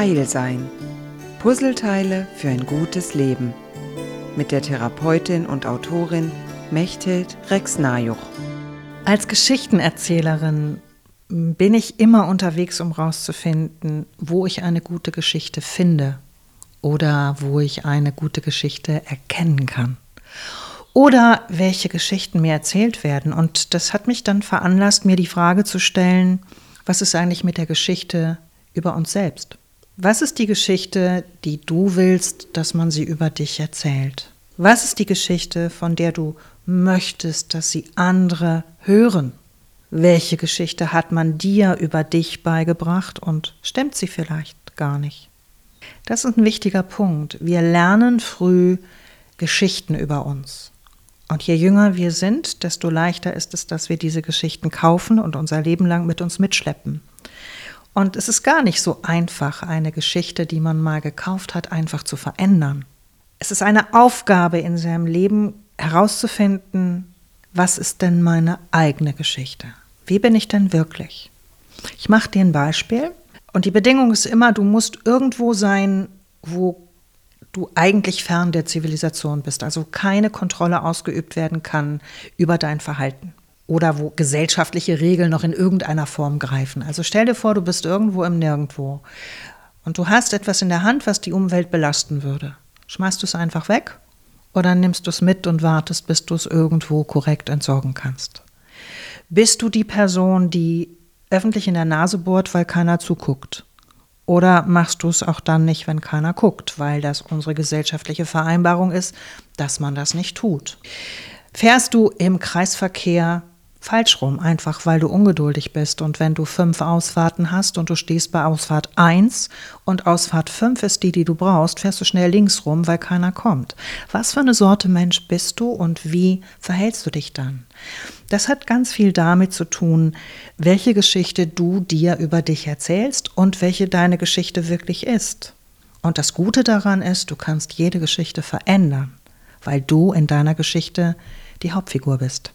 Heil sein. Puzzleteile für ein gutes Leben. Mit der Therapeutin und Autorin Mechthild Rex-Najuch. Als Geschichtenerzählerin bin ich immer unterwegs, um herauszufinden, wo ich eine gute Geschichte finde oder wo ich eine gute Geschichte erkennen kann. Oder welche Geschichten mir erzählt werden. Und das hat mich dann veranlasst, mir die Frage zu stellen, was ist eigentlich mit der Geschichte über uns selbst? Was ist die Geschichte, die du willst, dass man sie über dich erzählt? Was ist die Geschichte, von der du möchtest, dass sie andere hören? Welche Geschichte hat man dir über dich beigebracht und stimmt sie vielleicht gar nicht? Das ist ein wichtiger Punkt. Wir lernen früh Geschichten über uns. Und je jünger wir sind, desto leichter ist es, dass wir diese Geschichten kaufen und unser Leben lang mit uns mitschleppen. Und es ist gar nicht so einfach, eine Geschichte, die man mal gekauft hat, einfach zu verändern. Es ist eine Aufgabe in seinem Leben herauszufinden, was ist denn meine eigene Geschichte? Wie bin ich denn wirklich? Ich mache dir ein Beispiel und die Bedingung ist immer, du musst irgendwo sein, wo du eigentlich fern der Zivilisation bist, also keine Kontrolle ausgeübt werden kann über dein Verhalten oder wo gesellschaftliche Regeln noch in irgendeiner Form greifen. Also stell dir vor, du bist irgendwo im Nirgendwo und du hast etwas in der Hand, was die Umwelt belasten würde. Schmeißt du es einfach weg oder nimmst du es mit und wartest, bis du es irgendwo korrekt entsorgen kannst? Bist du die Person, die öffentlich in der Nase bohrt, weil keiner zuguckt? Oder machst du es auch dann nicht, wenn keiner guckt, weil das unsere gesellschaftliche Vereinbarung ist, dass man das nicht tut? Fährst du im Kreisverkehr falsch rum, einfach weil du ungeduldig bist. Und wenn du fünf Ausfahrten hast und du stehst bei Ausfahrt 1 und Ausfahrt 5 ist die, die du brauchst, fährst du schnell links rum, weil keiner kommt. Was für eine Sorte Mensch bist du und wie verhältst du dich dann? Das hat ganz viel damit zu tun, welche Geschichte du dir über dich erzählst und welche deine Geschichte wirklich ist. Und das Gute daran ist, du kannst jede Geschichte verändern, weil du in deiner Geschichte die Hauptfigur bist.